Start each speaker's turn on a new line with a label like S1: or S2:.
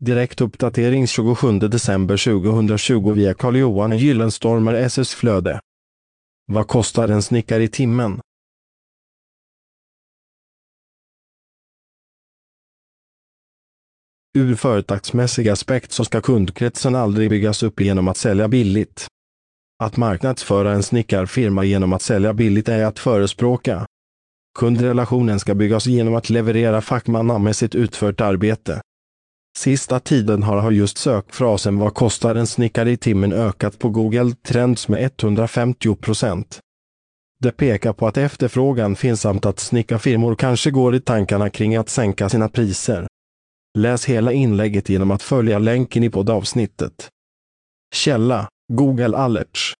S1: Direktuppdatering 27 december 2020 via Carl-Johan Gyllenstormer SS Flöde. Vad kostar en snickare i timmen? Ur företagsmässig aspekt så ska kundkretsen aldrig byggas upp genom att sälja billigt. Att marknadsföra en snickarfirma genom att sälja billigt är att förespråka. Kundrelationen ska byggas genom att leverera fackmannamässigt utfört arbete. Sista tiden har just sökfrasen Vad kostar en snickare i timmen ökat på Google Trends med 150 procent. Det pekar på att efterfrågan finns samt att snickarfirmor kanske går i tankarna kring att sänka sina priser. Läs hela inlägget genom att följa länken i poddavsnittet. Källa Google Alerts